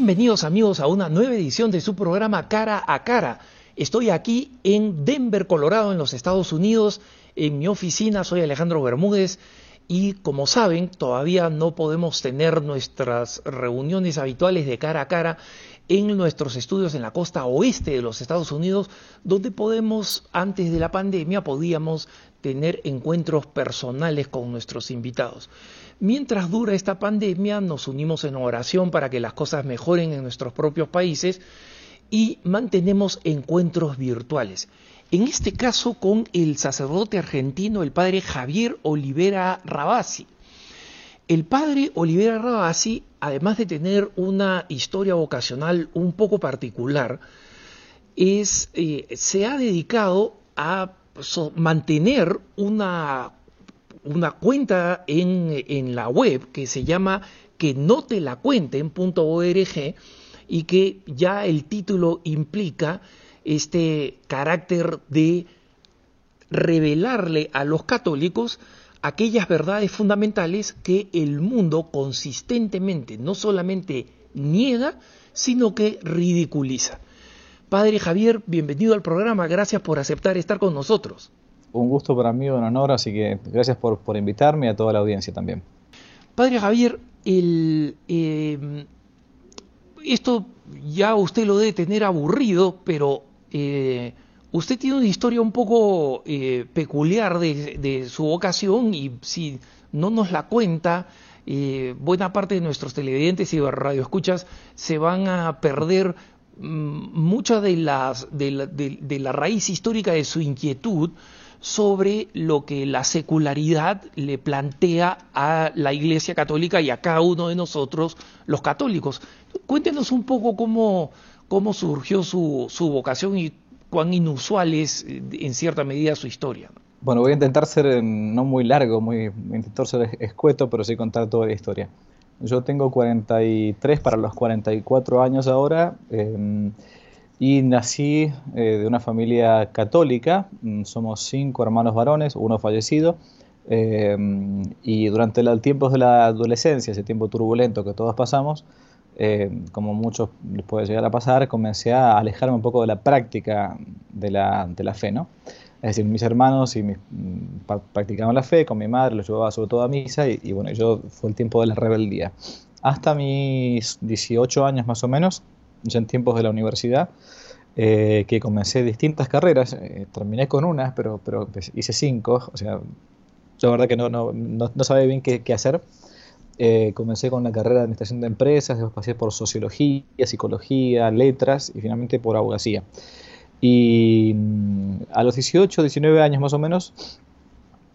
Bienvenidos amigos a una nueva edición de su programa Cara a Cara. Estoy aquí en Denver, Colorado, en los Estados Unidos, en mi oficina. Soy Alejandro Bermúdez y como saben, todavía no podemos tener nuestras reuniones habituales de cara a cara en nuestros estudios en la costa oeste de los Estados Unidos, donde podemos, antes de la pandemia, podíamos tener encuentros personales con nuestros invitados. Mientras dura esta pandemia, nos unimos en oración para que las cosas mejoren en nuestros propios países y mantenemos encuentros virtuales. En este caso con el sacerdote argentino, el padre Javier Olivera Rabasi. El padre Olivera Rabasi, además de tener una historia vocacional un poco particular, es, eh, se ha dedicado a mantener una una cuenta en, en, la web que se llama que no te la cuenten.org y que ya el título implica este carácter de revelarle a los católicos aquellas verdades fundamentales que el mundo consistentemente no solamente niega, sino que ridiculiza. Padre Javier, bienvenido al programa, gracias por aceptar estar con nosotros un gusto para mí, un honor, así que gracias por, por invitarme y a toda la audiencia también. Padre Javier, el, em, esto ya usted lo debe tener aburrido, pero eh, usted tiene una historia un poco eh, peculiar de, de, su vocación y si no nos la cuenta, eh, buena parte de nuestros televidentes y radioescuchas se van a perder mucha de, las, de, la, raíz histórica de su inquietud sobre lo que la secularidad le plantea a la Iglesia Católica y a cada uno de nosotros, los católicos. Cuéntenos un poco cómo, cómo surgió su, su vocación y cuán inusual es en cierta medida su historia. Bueno, voy a intentar ser eh, no muy largo, muy, intentar ser escueto, pero sí contar toda la historia. Yo tengo 43 para los 44 años ahora. Eh, y nací eh, de una familia católica, mm, somos cinco hermanos varones, uno fallecido, eh, y durante el tiempo de la adolescencia, ese tiempo turbulento que todos pasamos, eh, como muchos les puede llegar a pasar, comencé a alejarme un poco de la práctica de la, de la fe, ¿no? Es decir, mis hermanos y mis, mm, practicaban la fe, con mi madre los llevaba sobre todo a misa y, y bueno, yo fue el tiempo de la rebeldía. Hasta mis 18 años más o menos, ya en tiempos de la universidad, eh, que comencé distintas carreras, eh, terminé con una, pero, pero hice cinco, o sea, la verdad que no, no, no, sabía bien qué, qué hacer. Eh, comencé con la carrera de administración de empresas, después pasé por sociología, psicología, letras y finalmente por abogacía. Y mm, a los 18, 19 años más o menos,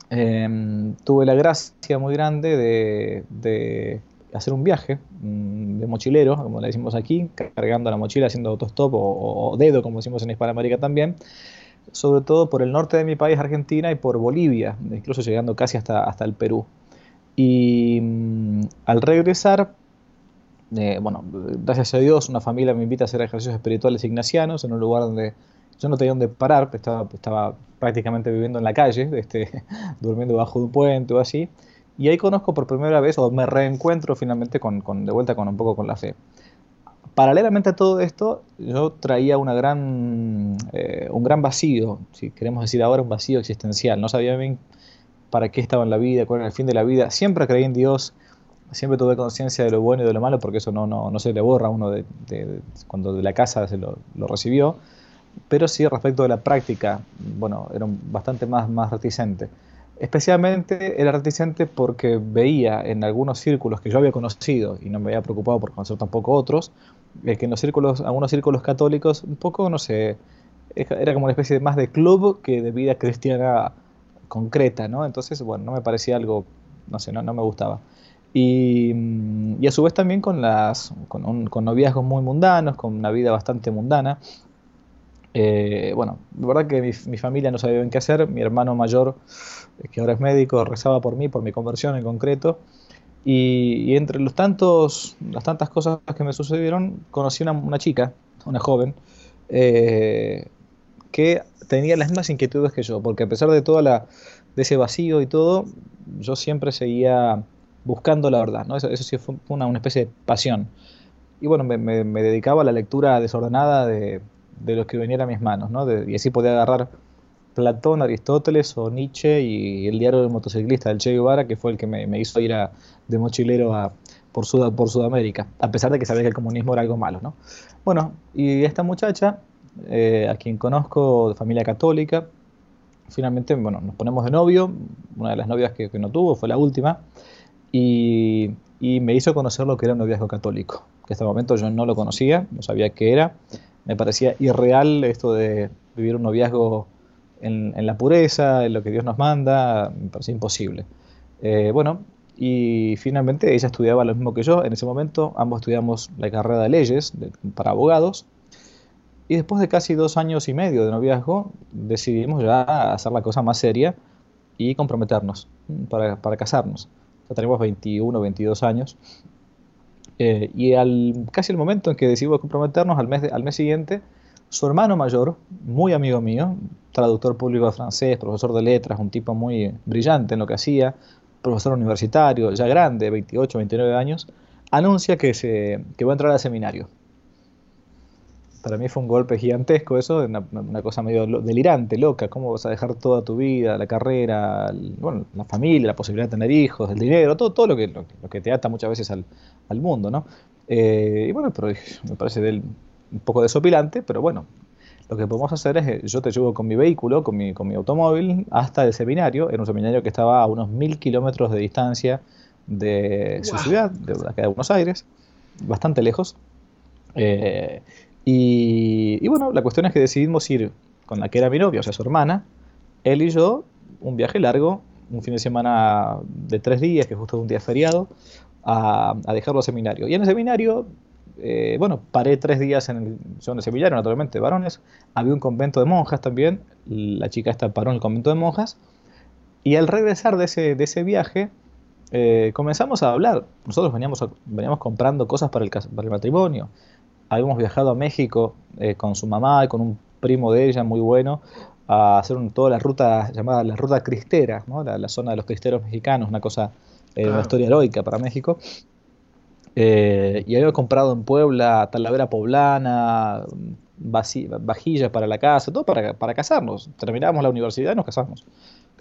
em, tuve la gracia muy grande de, hacer un viaje mm, de mochilero, como le decimos aquí, cargando la mochila, haciendo autostop o, dedo, como decimos en Hispanoamérica también, sobre todo por el norte de mi país, Argentina, y por Bolivia, incluso llegando casi hasta, hasta el Perú. Y mm, al regresar, eh, bueno, gracias a Dios, una familia me invita a hacer ejercicios espirituales ignacianos en un lugar donde yo no tenía donde parar, estaba, estaba prácticamente viviendo en la calle, este, durmiendo bajo un puente o así. Y ahí conozco por primera vez, o me reencuentro finalmente con, con, de vuelta con un poco con la fe. Paralelamente a todo esto, yo traía una gran, eh, un gran vacío, si queremos decir ahora un vacío existencial. No sabía bien para qué estaba en la vida, cuál era el fin de la vida. Siempre creí en Dios, siempre tuve conciencia de lo bueno y de lo malo, porque eso no, no, no se le borra a uno de, cuando de la casa se lo, lo, recibió. Pero sí, respecto de la práctica, bueno, era bastante más, más reticente. Especialmente era reticente porque veía en algunos círculos que yo había conocido, y no me había preocupado por conocer tampoco otros, eh, que en los círculos, algunos círculos católicos, un poco, no sé, era como una especie de más de club que de vida cristiana concreta, ¿no? Entonces, bueno, no me parecía algo, no sé, no, no me gustaba. Y, mm, y, a su vez también con, las, con, con noviazgos muy mundanos, con una vida bastante mundana, eh, bueno, la verdad que mi, mi, familia no sabía bien qué hacer. Mi hermano mayor, eh, que ahora es médico, rezaba por mí, por mi conversión en concreto. Y, entre las tantas cosas que me sucedieron, conocí una, chica, una joven, eh, que tenía las mismas inquietudes que yo, porque a pesar de toda la, de ese vacío y todo, yo siempre seguía buscando la verdad, ¿no? Eso, sí fue una, una especie de pasión. y bueno, me, me, dedicaba a la lectura desordenada de, de los que viniera a mis manos, ¿no? y así podía agarrar Platón, Aristóteles o Nietzsche y el diario del motociclista del Che Guevara, que fue el que me, hizo ir a, de mochilero a, por, Sudamérica, a pesar de que sabía que el comunismo era algo malo. ¿no? Bueno, y esta muchacha, eh, a quien conozco de familia católica, finalmente bueno, nos ponemos de novio, una de las novias que, no tuvo fue la última, y, y, me hizo conocer lo que era un noviazgo católico, que hasta el momento yo no lo conocía, no sabía qué era, me parecía irreal esto de vivir un noviazgo en, la pureza, en lo que Dios nos manda, me parecía imposible. Eh, bueno, y finalmente ella estudiaba lo mismo que yo, en ese momento ambos estudiamos la carrera de leyes para abogados, y después de casi dos años y medio de noviazgo, decidimos ya hacer la cosa más seria y comprometernos para, para casarnos. Ya tenemos 21, 22 años. Eh, y al, casi el momento en que decidimos comprometernos, al mes, al mes siguiente, su hermano mayor, muy amigo mío, traductor público de francés, profesor de letras, un tipo muy brillante en lo que hacía, profesor universitario, ya grande, 28, 29 años, anuncia que, se, que va a entrar al seminario. Para mí fue un golpe gigantesco eso, una, cosa medio delirante, loca. ¿Cómo vas a dejar toda tu vida, la carrera, bueno, la familia, la posibilidad de tener hijos, el dinero, todo, todo lo, que, lo, que te ata muchas veces al, al mundo, ¿no? Eh, y bueno, pero me parece un poco desopilante, pero bueno, lo que podemos hacer es, yo te llevo con mi vehículo, con mi, con mi automóvil, hasta el seminario, era un seminario que estaba a unos mil kilómetros de distancia de su ciudad, de acá de Buenos Aires, bastante lejos. Eh, y, bueno, la cuestión es que decidimos ir con la que era mi novia, o sea, su hermana, él y yo, un viaje largo, un fin de semana de tres días, que justo un día feriado, a, a dejarlo al seminario. Y en el seminario eh, bueno, paré tres días en el, donde se seminario, naturalmente, varones. Había un convento de monjas también. La chica esta paró en el convento de monjas. Y al regresar de ese, de ese viaje, eh, comenzamos a hablar. Nosotros veníamos, veníamos comprando cosas para el, para el matrimonio. Habíamos viajado a México eh, con su mamá y con un primo de ella muy bueno a hacer toda la ruta llamada la ruta cristera, la, zona de los cristeros mexicanos, una cosa, una historia heroica para México. Eh, y había comprado en Puebla talavera poblana, vajillas para la casa, todo para, para casarnos. Terminábamos la universidad y nos casamos.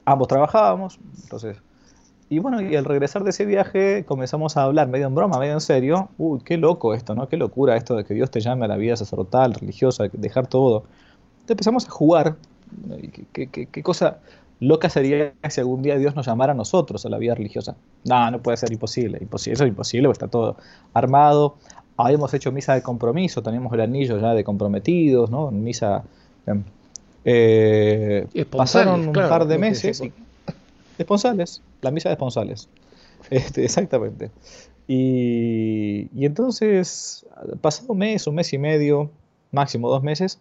Ambos trabajábamos, entonces... Y bueno, y al regresar de ese viaje comenzamos a hablar medio en broma, medio en serio. Uy, qué loco esto, ¿no? Qué locura esto de que Dios te llame a la vida sacerdotal, religiosa, dejar todo. Entonces empezamos a jugar. ¿Qué, qué, qué cosa? loca sería si algún día Dios nos llamara a nosotros a la vida religiosa. No, no puede ser imposible. imposible eso es imposible, está todo armado. Habíamos hecho misa de compromiso, teníamos el anillo ya de comprometidos, ¿no? Misa. Em, eh, pasaron un par de meses. esponsales, la misa de esponsales. Este, exactamente. Y, y entonces, pasado un mes, un mes y medio, máximo dos meses,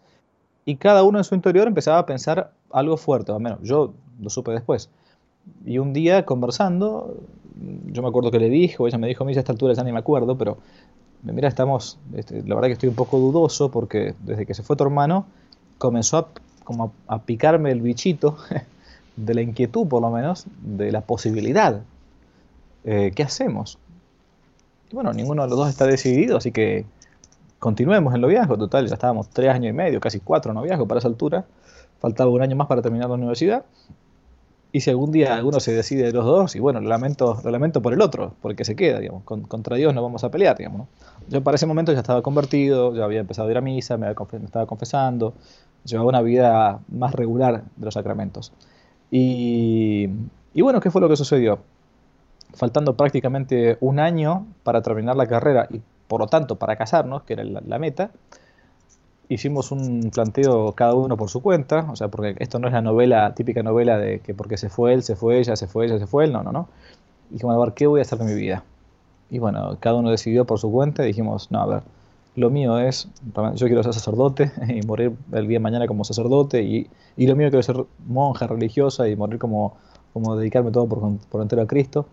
y cada uno en su interior empezaba a pensar algo fuerte, al menos yo lo supe después. Y un día conversando, yo me acuerdo que le dijo, ella me dijo, a mí a esta altura ya ni me acuerdo, pero mira, estamos, este, la verdad que estoy un poco dudoso porque desde que se fue tu hermano comenzó a, como a, picarme el bichito de la inquietud, por lo menos, de la posibilidad. Eh, ¿Qué hacemos? Y bueno, ninguno de los dos está decidido, así que continuemos en lo noviazgo. Total, ya estábamos tres años y medio, casi cuatro en noviazgo para esa altura. Faltaba un año más para terminar la universidad. Y si algún día alguno se decide de los dos, y bueno, lo lamento, lo lamento por el otro, porque se queda, digamos, contra Dios no vamos a pelear, digamos. Yo para ese momento ya estaba convertido, ya había empezado a ir a misa, me, estaba confesando, llevaba una vida más regular de los sacramentos. Y, bueno, ¿qué fue lo que sucedió? Faltando prácticamente un año para terminar la carrera y por lo tanto para casarnos, que era la, meta, hicimos un planteo cada uno por su cuenta, o sea, porque esto no es la novela, típica novela de que porque se fue él, se fue ella, se fue ella, se fue él, no, no, no. Dijimos, a ver, ¿qué voy a hacer de mi vida? Y bueno, cada uno decidió por su cuenta y dijimos, no, a ver, lo mío es, yo quiero ser sacerdote y morir el día de mañana como sacerdote, y, y lo mío quiero ser monja religiosa y morir como, como dedicarme todo por, por entero a Cristo.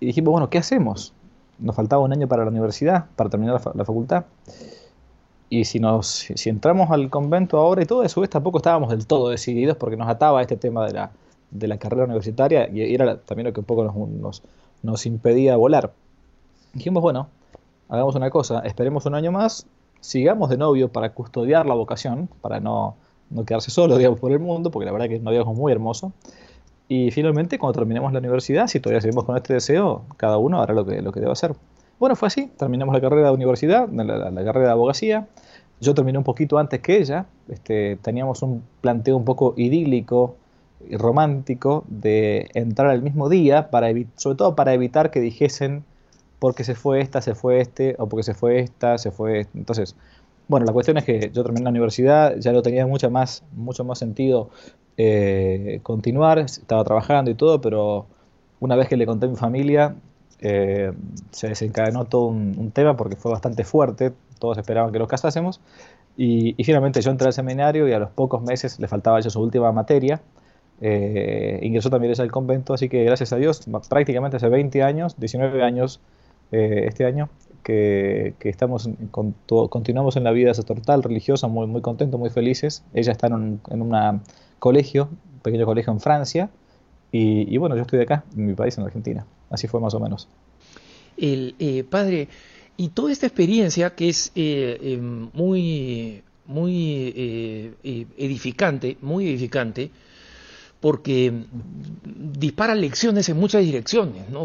Y dijimos, bueno, ¿qué hacemos? nos faltaba un año para la universidad, para terminar la, facultad. Y si, nos, si entramos al convento ahora y todo, a su tampoco estábamos del todo decididos porque nos ataba este tema de la, de la carrera universitaria y era también lo que un poco nos, nos, impedía volar. Dijimos, bueno, hagamos una cosa, esperemos un año más, sigamos de novio para custodiar la vocación, para no, no quedarse solo, digamos, por el mundo, porque la verdad que un noviazgo muy hermoso. Y finalmente, cuando terminemos la universidad, si todavía seguimos con este deseo, cada uno hará lo que, lo que debe hacer. Bueno, fue así, terminamos la carrera de universidad, la, la, carrera de abogacía. Yo terminé un poquito antes que ella, este, teníamos un planteo un poco idílico y romántico de entrar el mismo día, para sobre todo para evitar que dijesen porque se fue esta, se fue este, o porque se fue esta, se fue este. Entonces, bueno, la cuestión es que yo terminé la universidad, ya lo tenía mucho más, mucho más sentido eh, continuar, estaba trabajando y todo, pero una vez que le conté a mi familia, eh, se desencadenó todo un, tema porque fue bastante fuerte, todos esperaban que los casásemos, y, finalmente yo entré al seminario y a los pocos meses le faltaba ya su última materia, eh, ingresó también ella al convento, así que gracias a Dios, prácticamente hace 20 años, 19 años este año, que, estamos con continuamos en la vida sacerdotal, religiosa, muy, muy contentos, muy felices. Ella está en un en una colegio, un pequeño colegio en Francia, y, bueno, yo estoy acá, en mi país, en Argentina. Así fue más o menos. El eh, padre, y toda esta experiencia que es eh, eh, muy, muy edificante, muy edificante, porque dispara lecciones en muchas direcciones. ¿no?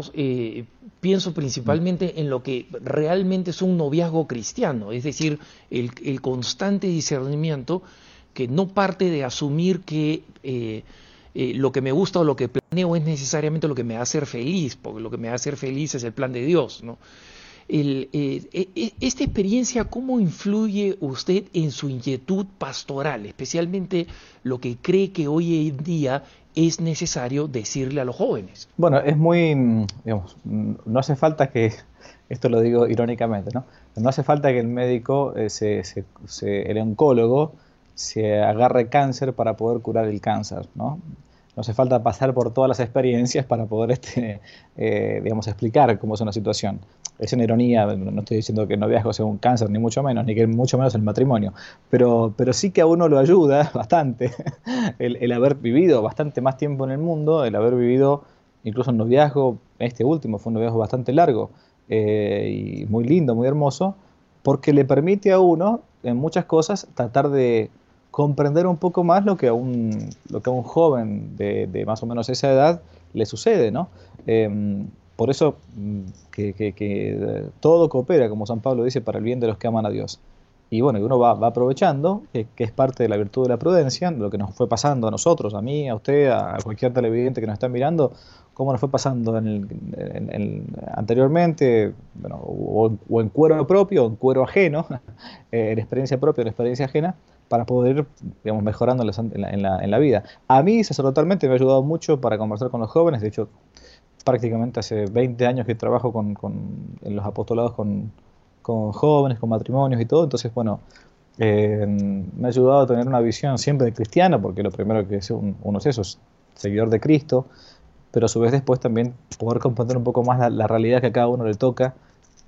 pienso principalmente en lo que realmente es un noviazgo cristiano, es decir, el, constante discernimiento que no parte de asumir que eh, eh, lo que me gusta o lo que planeo es necesariamente lo que me va a hacer feliz, porque lo que me va a hacer feliz es el plan de Dios. ¿no? Eh, e, esta experiencia, ¿cómo influye usted en su inquietud pastoral, especialmente lo que cree que hoy en día es necesario decirle a los jóvenes? Bueno, es muy, digamos, no hace falta que, esto lo digo irónicamente, ¿no? No hace falta que el médico, eh, se, el oncólogo, se agarre cáncer para poder curar el cáncer, ¿no? No hace falta pasar por todas las experiencias para poder, este, eh, digamos, explicar cómo es una situación es una ironía, no estoy diciendo que el noviazgo sea un cáncer, ni mucho menos, ni que mucho menos el matrimonio, pero, pero sí que a uno lo ayuda bastante el, haber vivido bastante más tiempo en el mundo, el haber vivido incluso un noviazgo, este último fue un noviazgo bastante largo eh, y muy lindo, muy hermoso, porque le permite a uno en muchas cosas tratar de comprender un poco más lo que a un, lo que a un joven de, más o menos esa edad le sucede, ¿no? Em, por eso mm, que, todo coopera, como San Pablo dice, para el bien de los que aman a Dios. Y bueno, uno va, aprovechando, que, es parte de la virtud de la prudencia, lo que nos fue pasando a nosotros, a mí, a usted, a cualquier televidente que nos está mirando, cómo nos fue pasando anteriormente, o, en cuero propio, o en cuero ajeno, eh, en experiencia propia en experiencia ajena, para poder ir digamos, mejorando en la, en la vida. A mí, sacerdotalmente, me ha ayudado mucho para conversar con los jóvenes, de hecho, prácticamente hace 20 años que trabajo con, en los apostolados con, jóvenes, con matrimonios y todo, entonces, bueno, eh, me ha ayudado a tener una visión siempre cristiana, porque lo primero que es uno es eso, es seguidor de Cristo, pero a su vez después también poder comprender un poco más la, realidad que a cada uno le toca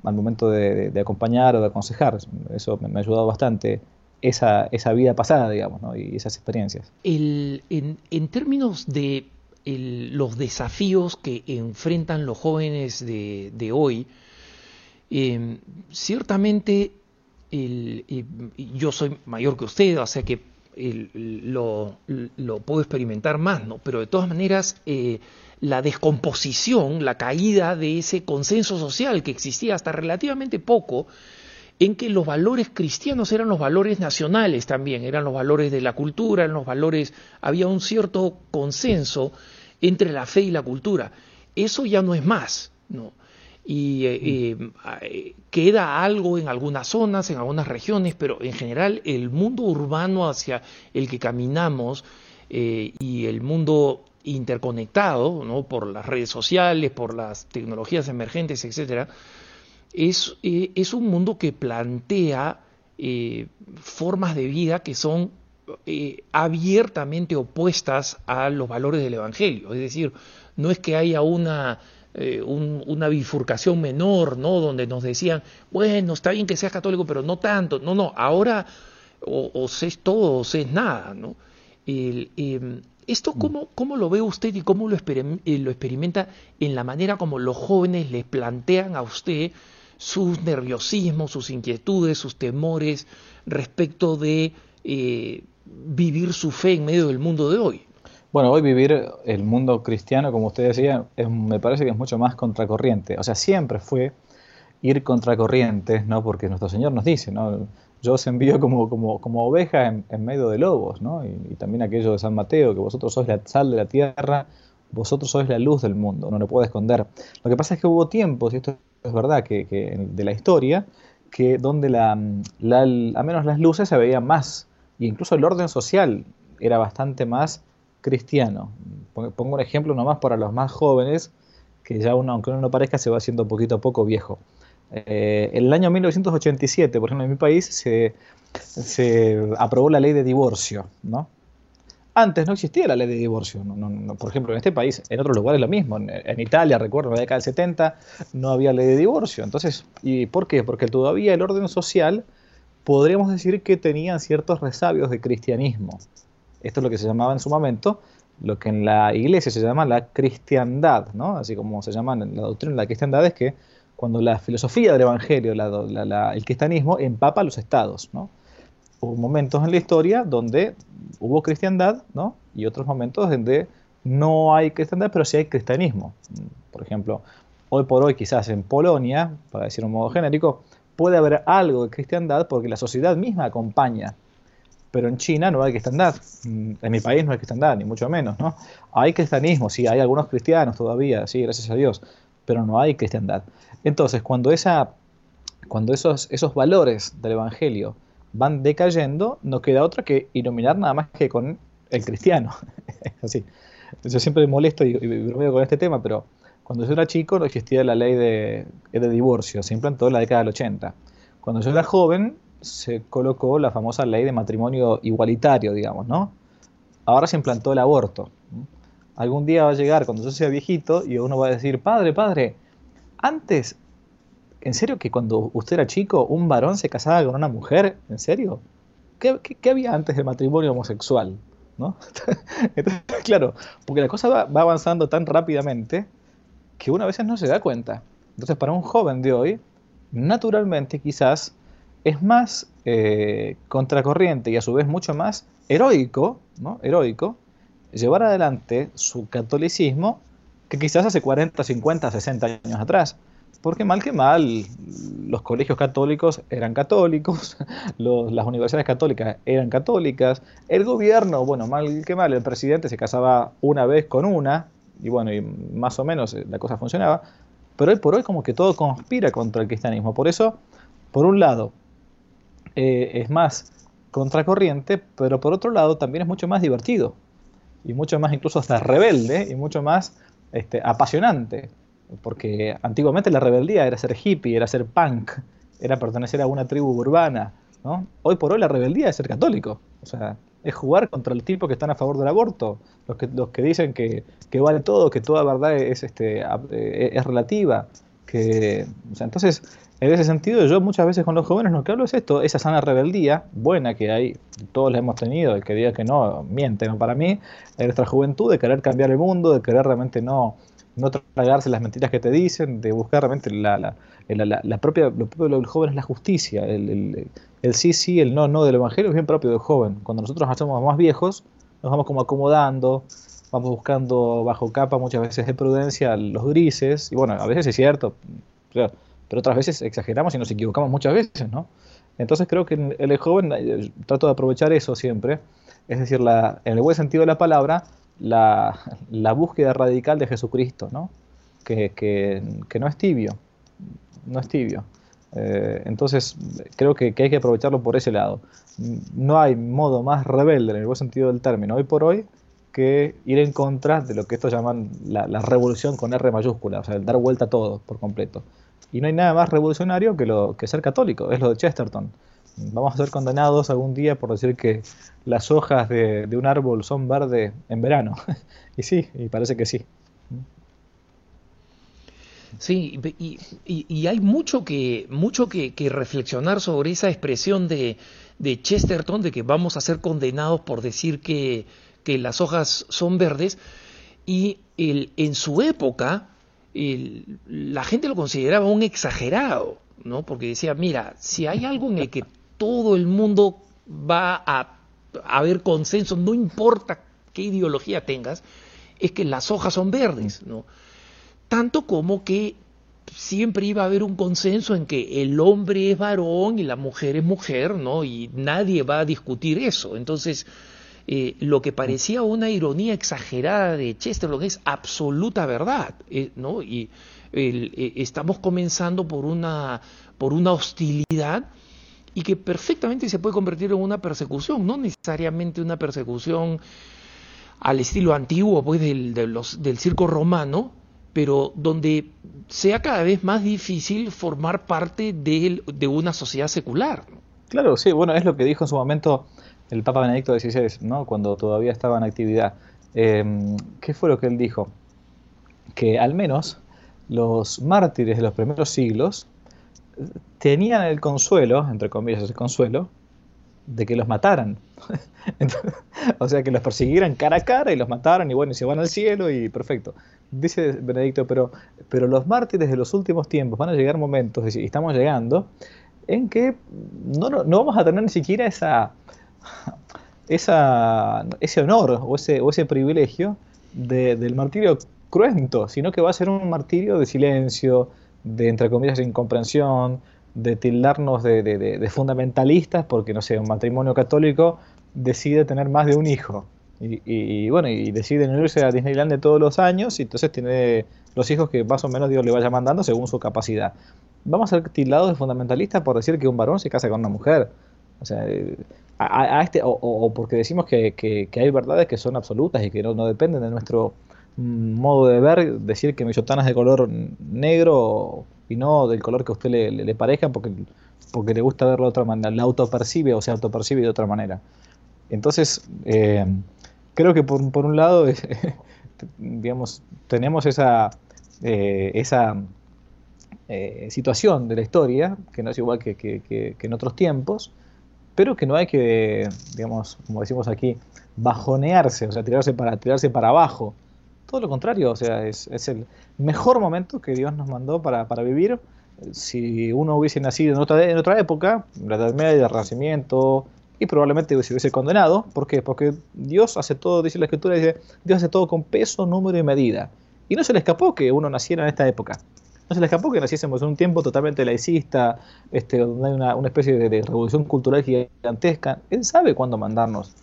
al momento de, acompañar o de aconsejar. Eso me, ha ayudado bastante esa, esa vida pasada, digamos, ¿no? y esas experiencias. El, en, en términos de los desafíos que enfrentan los jóvenes de, hoy, em, ciertamente yo soy mayor que usted, o sea que lo, puedo experimentar más, ¿no? Pero de todas maneras, eh, la descomposición, la caída de ese consenso social que existía hasta relativamente poco, en que los valores cristianos eran los valores nacionales también, eran los valores de la cultura, eran los valores, había un cierto consenso entre la fe y la cultura. Eso ya no es más, ¿no? Y eh, eh, eh, queda algo en algunas zonas, en algunas regiones, pero en general el mundo urbano hacia el que caminamos y el mundo interconectado, ¿no? por las redes sociales, por las tecnologías emergentes, etcétera, es, es un mundo que plantea formas de vida que son eh, abiertamente opuestas a los valores del Evangelio. Es decir, no es que haya una, eh, una bifurcación menor, ¿no? Donde nos decían, bueno, está bien que seas católico, pero no tanto. No, no, ahora o, o es todo o es nada, ¿no? Em, ¿Esto cómo, cómo, lo ve usted y cómo lo, eh, lo experimenta en la manera como los jóvenes les plantean a usted sus nerviosismos, sus inquietudes, sus temores respecto de eh, vivir su fe en medio del mundo de hoy. Bueno, hoy vivir el mundo cristiano, como usted decía, me parece que es mucho más contracorriente. O sea, siempre fue ir contracorriente, ¿no? Porque nuestro Señor nos dice, ¿no? Yo os envío como, como, como ovejas en, medio de lobos, ¿no? Y, también aquello de San Mateo, que vosotros sois la sal de la tierra, vosotros sois la luz del mundo, no lo puedo esconder. Lo que pasa es que hubo tiempos, y esto es verdad, que, de la historia, que donde la, a menos las luces se veían más, y incluso el orden social era bastante más cristiano. Pongo un ejemplo nomás para los más jóvenes, que ya uno, aunque uno no parezca, se va haciendo poquito a poco viejo. Eh, en el año 1987, por ejemplo, en mi país se, aprobó la ley de divorcio, ¿no? Antes no existía la ley de divorcio, por ejemplo, en este país, en otros lugares lo mismo, en, Italia, recuerdo, en la década del 70 no había ley de divorcio. Entonces, ¿y por qué? Porque todavía el orden social podríamos decir que tenía ciertos resabios de cristianismo. Esto es lo que se llamaba en su momento, lo que en la iglesia se llama la cristiandad, ¿no? Así como se llama en la doctrina la cristiandad, es que cuando la filosofía del evangelio, el cristianismo, empapa los estados, ¿no? Hubo momentos en la historia donde hubo cristiandad, ¿no? Y otros momentos donde no hay cristiandad, pero sí hay cristianismo. Por ejemplo, hoy por hoy, quizás en Polonia, para decir un modo genérico, puede haber algo de cristiandad porque la sociedad misma acompaña pero en China no hay cristiandad. Mm, en mi país no hay cristiandad, ni mucho menos, ¿no? Hay cristianismo, sí, hay algunos cristianos todavía, sí, gracias a Dios, pero no hay cristiandad. Entonces, cuando, esa, cuando esos, esos valores del Evangelio van decayendo, no queda otra que iluminar nada más que con el cristiano. Así. Yo siempre me molesto y, bromeo con este tema, pero cuando yo era chico no existía la ley de, de divorcio, se implantó en la década del 80. Cuando yo era joven, se colocó la famosa ley de matrimonio igualitario, digamos, ¿no? Ahora se implantó el aborto. Algún día va a llegar cuando yo sea viejito y uno va a decir, padre, padre, antes, ¿en serio que cuando usted era chico un varón se casaba con una mujer? ¿En serio? ¿Qué, había antes del matrimonio homosexual? ¿No? Entonces, claro, porque la cosa va, va avanzando tan rápidamente que uno a veces no se da cuenta. Entonces, para un joven de hoy, naturalmente quizás es más eh, contracorriente y a su vez mucho más heroico, ¿no? heroico, llevar adelante su catolicismo que quizás hace 40, 50, 60 años atrás. Porque mal que mal, los colegios católicos eran católicos, las universidades católicas eran católicas, el gobierno, bueno, mal que mal, el presidente se casaba una vez con una, y bueno, y más o menos la cosa funcionaba, pero hoy por hoy como que todo conspira contra el cristianismo. Por eso, por un lado, eh, es más contracorriente, pero por otro lado también es mucho más divertido y mucho más incluso hasta rebelde y mucho más este, apasionante, porque antiguamente la rebeldía era ser hippie, era ser punk, era pertenecer a una tribu urbana, ¿no? Hoy por hoy la rebeldía es ser católico, o sea, es jugar contra el tipo que están a favor del aborto, los que, los que dicen que, que vale todo, que toda verdad es, este, eh, es relativa, que, o sea, entonces en ese sentido, yo muchas veces con los jóvenes lo que hablo es esto, esa sana rebeldía buena que hay, todos la hemos tenido, el que diga que no, miente, ¿no? Para mí, en nuestra juventud, de querer cambiar el mundo, de querer realmente no, no tragarse las mentiras que te dicen, de buscar realmente la, la, la, propia, lo propio del joven es la justicia, el, el, sí, sí, el no, no del evangelio es bien propio del joven. Cuando nosotros hacemos más viejos, nos vamos como acomodando, vamos buscando bajo capa muchas veces de prudencia los grises, y bueno, a veces es cierto, pero otras veces exageramos y nos equivocamos muchas veces, ¿no? Entonces creo que el joven eh, trato de aprovechar eso siempre, es decir, la, en el buen sentido de la palabra, la, búsqueda radical de Jesucristo, ¿no? Que, que, no es tibio, no es tibio. Eh, entonces creo que, hay que aprovecharlo por ese lado. No hay modo más rebelde en el buen sentido del término hoy por hoy que ir en contra de lo que estos llaman la, revolución con R mayúscula, o sea, el dar vuelta a todo por completo. Y no hay nada más revolucionario que, que ser católico, es lo de Chesterton. Vamos a ser condenados algún día por decir que las hojas de, un árbol son verdes en verano. y sí, y parece que sí. Sí, y, hay mucho que, mucho que, reflexionar sobre esa expresión de, de, Chesterton de que vamos a ser condenados por decir que, que las hojas son verdes. Y el, en su época, la gente lo consideraba un exagerado. ¿no? Porque decía, mira, si hay algo en el que todo el mundo va a haber consenso, no importa qué ideología tengas, es que las hojas son verdes, ¿no? Tanto como que siempre iba a haber un consenso en que el hombre es varón y la mujer es mujer, ¿no? Y nadie va a discutir eso. Entonces, eh, lo que parecía una ironía exagerada de Chesterton es absoluta verdad, eh, ¿no? Y eh, estamos comenzando por una, por una hostilidad y que perfectamente se puede convertir en una persecución, no necesariamente una persecución al estilo antiguo pues del, del circo romano, pero donde sea cada vez más difícil formar parte de, de una sociedad secular. Claro, sí, bueno, es lo que dijo en su momento el Papa Benedicto XVI, ¿no? cuando todavía estaba en actividad. Em, ¿Qué fue lo que él dijo? Que al menos los mártires de los primeros siglos tenían el consuelo, entre comillas el consuelo, de que los mataran. o sea, que los persiguieran cara a cara y los mataran y bueno, y se van al cielo y perfecto. Dice Benedicto, pero, pero los mártires de los últimos tiempos van a llegar momentos, y estamos llegando, en que no, no, no vamos a tener ni siquiera esa, esa, ese honor o ese, o ese privilegio del martirio cruento, sino que va a ser un martirio de silencio, de entre comillas incomprensión, de tildarnos de, fundamentalistas, porque no sé, un matrimonio católico decide tener más de un hijo. Y, bueno, y decide irse a Disneyland todos los años, y entonces tiene los hijos que más o menos Dios le vaya mandando según su capacidad. Vamos a ser tildados de fundamentalistas por decir que un varón se casa con una mujer. O sea, a, este, o, porque decimos que, hay verdades que son absolutas y que no, dependen de nuestro modo de ver, decir que mi sotana es de color negro y no del color que a usted le, parezca porque, porque le gusta verlo de otra manera, la autopercibe o se autopercibe de otra manera. Entonces, eh, creo que por, por un lado, digamos, tenemos esa, eh, esa eh, situación de la historia, que no es igual que, que en otros tiempos, pero que no hay que, digamos, como decimos aquí, bajonearse, o sea, tirarse para, tirarse para abajo. Todo lo contrario, o sea, es, el mejor momento que Dios nos mandó para, vivir. Si uno hubiese nacido en otra, en otra época, la Edad Media, el Renacimiento, y probablemente se hubiese condenado. ¿Por qué? Porque Dios hace todo, dice la Escritura, dice, Dios hace todo con peso, número y medida. Y no se le escapó que uno naciera en esta época no se le escapó que naciésemos en un tiempo totalmente laicista, este, donde hay una, especie de, revolución cultural gigantesca. Él sabe cuándo mandarnos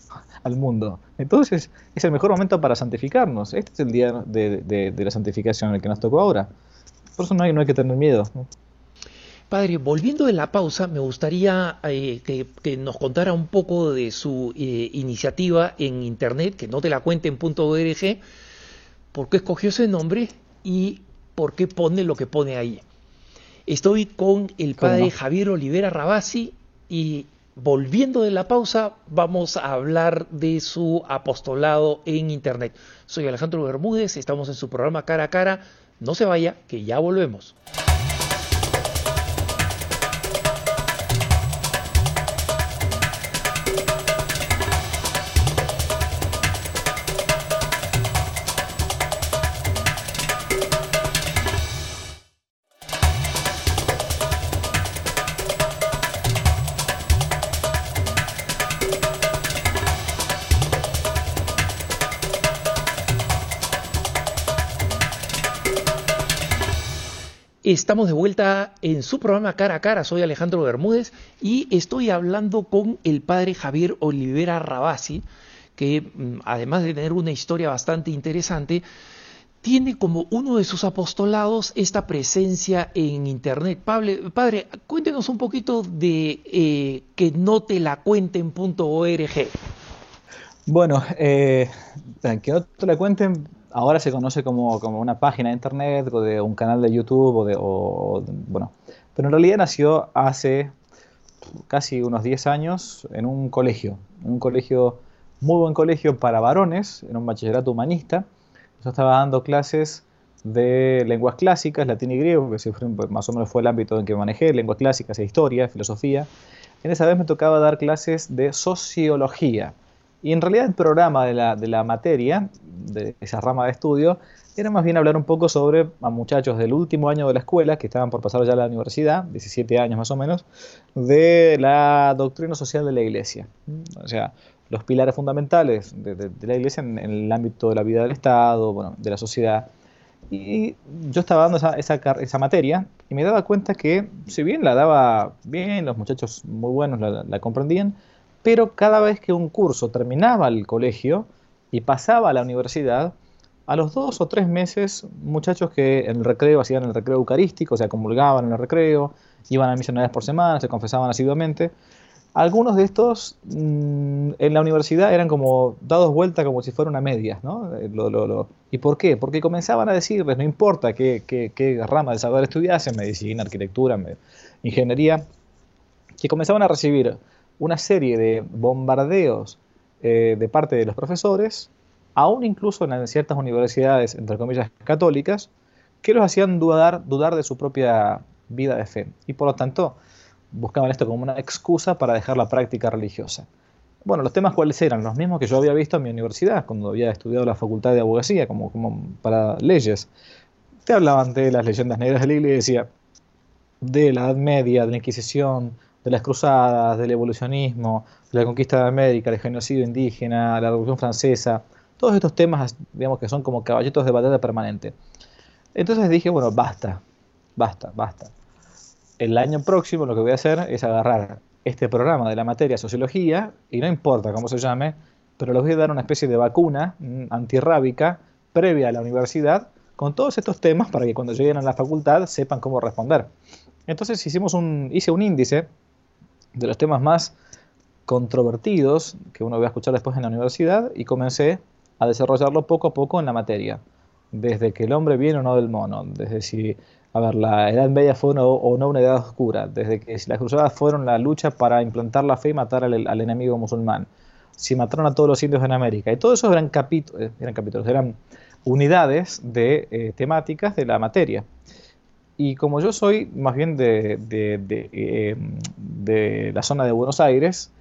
al mundo. Entonces es el mejor momento para santificarnos. Este es el día de, la santificación el que nos tocó ahora. Por eso no hay, no hay que tener miedo. Padre, volviendo de la pausa, me gustaría eh, que, nos contara un poco de su eh, iniciativa en Internet, que no te la cuente en .org, por qué escogió ese nombre y por qué pone lo que pone ahí. Estoy con el padre Javier Olivera Rabasi y volviendo de la pausa vamos a hablar de su apostolado en Internet. Soy Alejandro Bermúdez, estamos en su programa Cara a Cara. No se vaya, que ya volvemos. Estamos de vuelta en su programa Cara a Cara. Soy Alejandro Bermúdez y estoy hablando con el padre Javier Olivera Rabasi, que mm, además de tener una historia bastante interesante, tiene como uno de sus apostolados esta presencia en Internet. Padre, padre cuéntenos un poquito de eh, que no te la cuenten.org. Bueno, eh, que no te la cuenten ahora se conoce como, como, una página de internet o de un canal de YouTube o de, bueno, pero en realidad nació hace casi unos 10 años en un colegio, en un colegio, muy buen colegio para varones, en un bachillerato humanista. Yo estaba dando clases de lenguas clásicas, latín y griego, que más o menos fue el ámbito en que manejé, lenguas clásicas e historia, filosofía. En esa vez me tocaba dar clases de sociología Y en realidad el programa de la, de la materia, de esa rama de estudio, era más bien hablar un poco sobre a muchachos del último año de la escuela, que estaban por pasar ya a la universidad, 17 años más o menos, de la doctrina social de la iglesia. O sea, los pilares fundamentales de, la iglesia en, el ámbito de la vida del Estado, bueno, de la sociedad. Y yo estaba dando esa, esa, esa, materia y me daba cuenta que, si bien la daba bien, los muchachos muy buenos la, la comprendían, pero cada vez que un curso terminaba el colegio y pasaba a la universidad, a los dos o tres meses, muchachos que en el recreo hacían el recreo eucarístico, o sea, comulgaban en el recreo, iban a vez por semana, se confesaban asiduamente, algunos de estos mm, en la universidad eran como dados vuelta como si fuera una media, ¿no? Eh, ¿Y por qué? Porque comenzaban a decirles, no importa qué, qué, rama de saber estudiasen, medicina, arquitectura, ingeniería, que comenzaban a recibir una serie de bombardeos eh, de parte de los profesores, aún incluso en ciertas universidades, entre comillas, católicas, que los hacían dudar, dudar de su propia vida de fe. Y por lo tanto, buscaban esto como una excusa para dejar la práctica religiosa. Bueno, los temas cuáles eran, los mismos que yo había visto en mi universidad, cuando había estudiado la facultad de abogacía, como, como para leyes. Te hablaban de las leyendas negras de la iglesia, de la Edad Media, de la Inquisición, de las cruzadas, del evolucionismo, de la conquista de América, del genocidio indígena, la Revolución Francesa, todos estos temas, digamos que son como caballitos de batalla permanente. Entonces dije, bueno, basta, basta, basta el año próximo lo que voy a hacer es agarrar este programa de la materia sociología, y no importa cómo se llame, pero les voy a dar una especie de vacuna mm, antirrábica previa a la universidad con todos estos temas para que cuando lleguen a la facultad sepan cómo responder. Entonces hicimos un, hice un índice de los temas más controvertidos que uno va a escuchar después en la universidad y comencé a desarrollarlo poco a poco en la materia. Desde que el hombre viene o no del mono, desde si a ver, la Edad Media fue o no una edad oscura, desde que las cruzadas fueron la lucha para implantar la fe y matar al, enemigo musulmán, si mataron a todos los indios en América, y todo eso eran, capítulos, eran capítulos, eran unidades de eh, temáticas de la materia. Y como yo soy más bien de, de, em, la zona de Buenos Aires,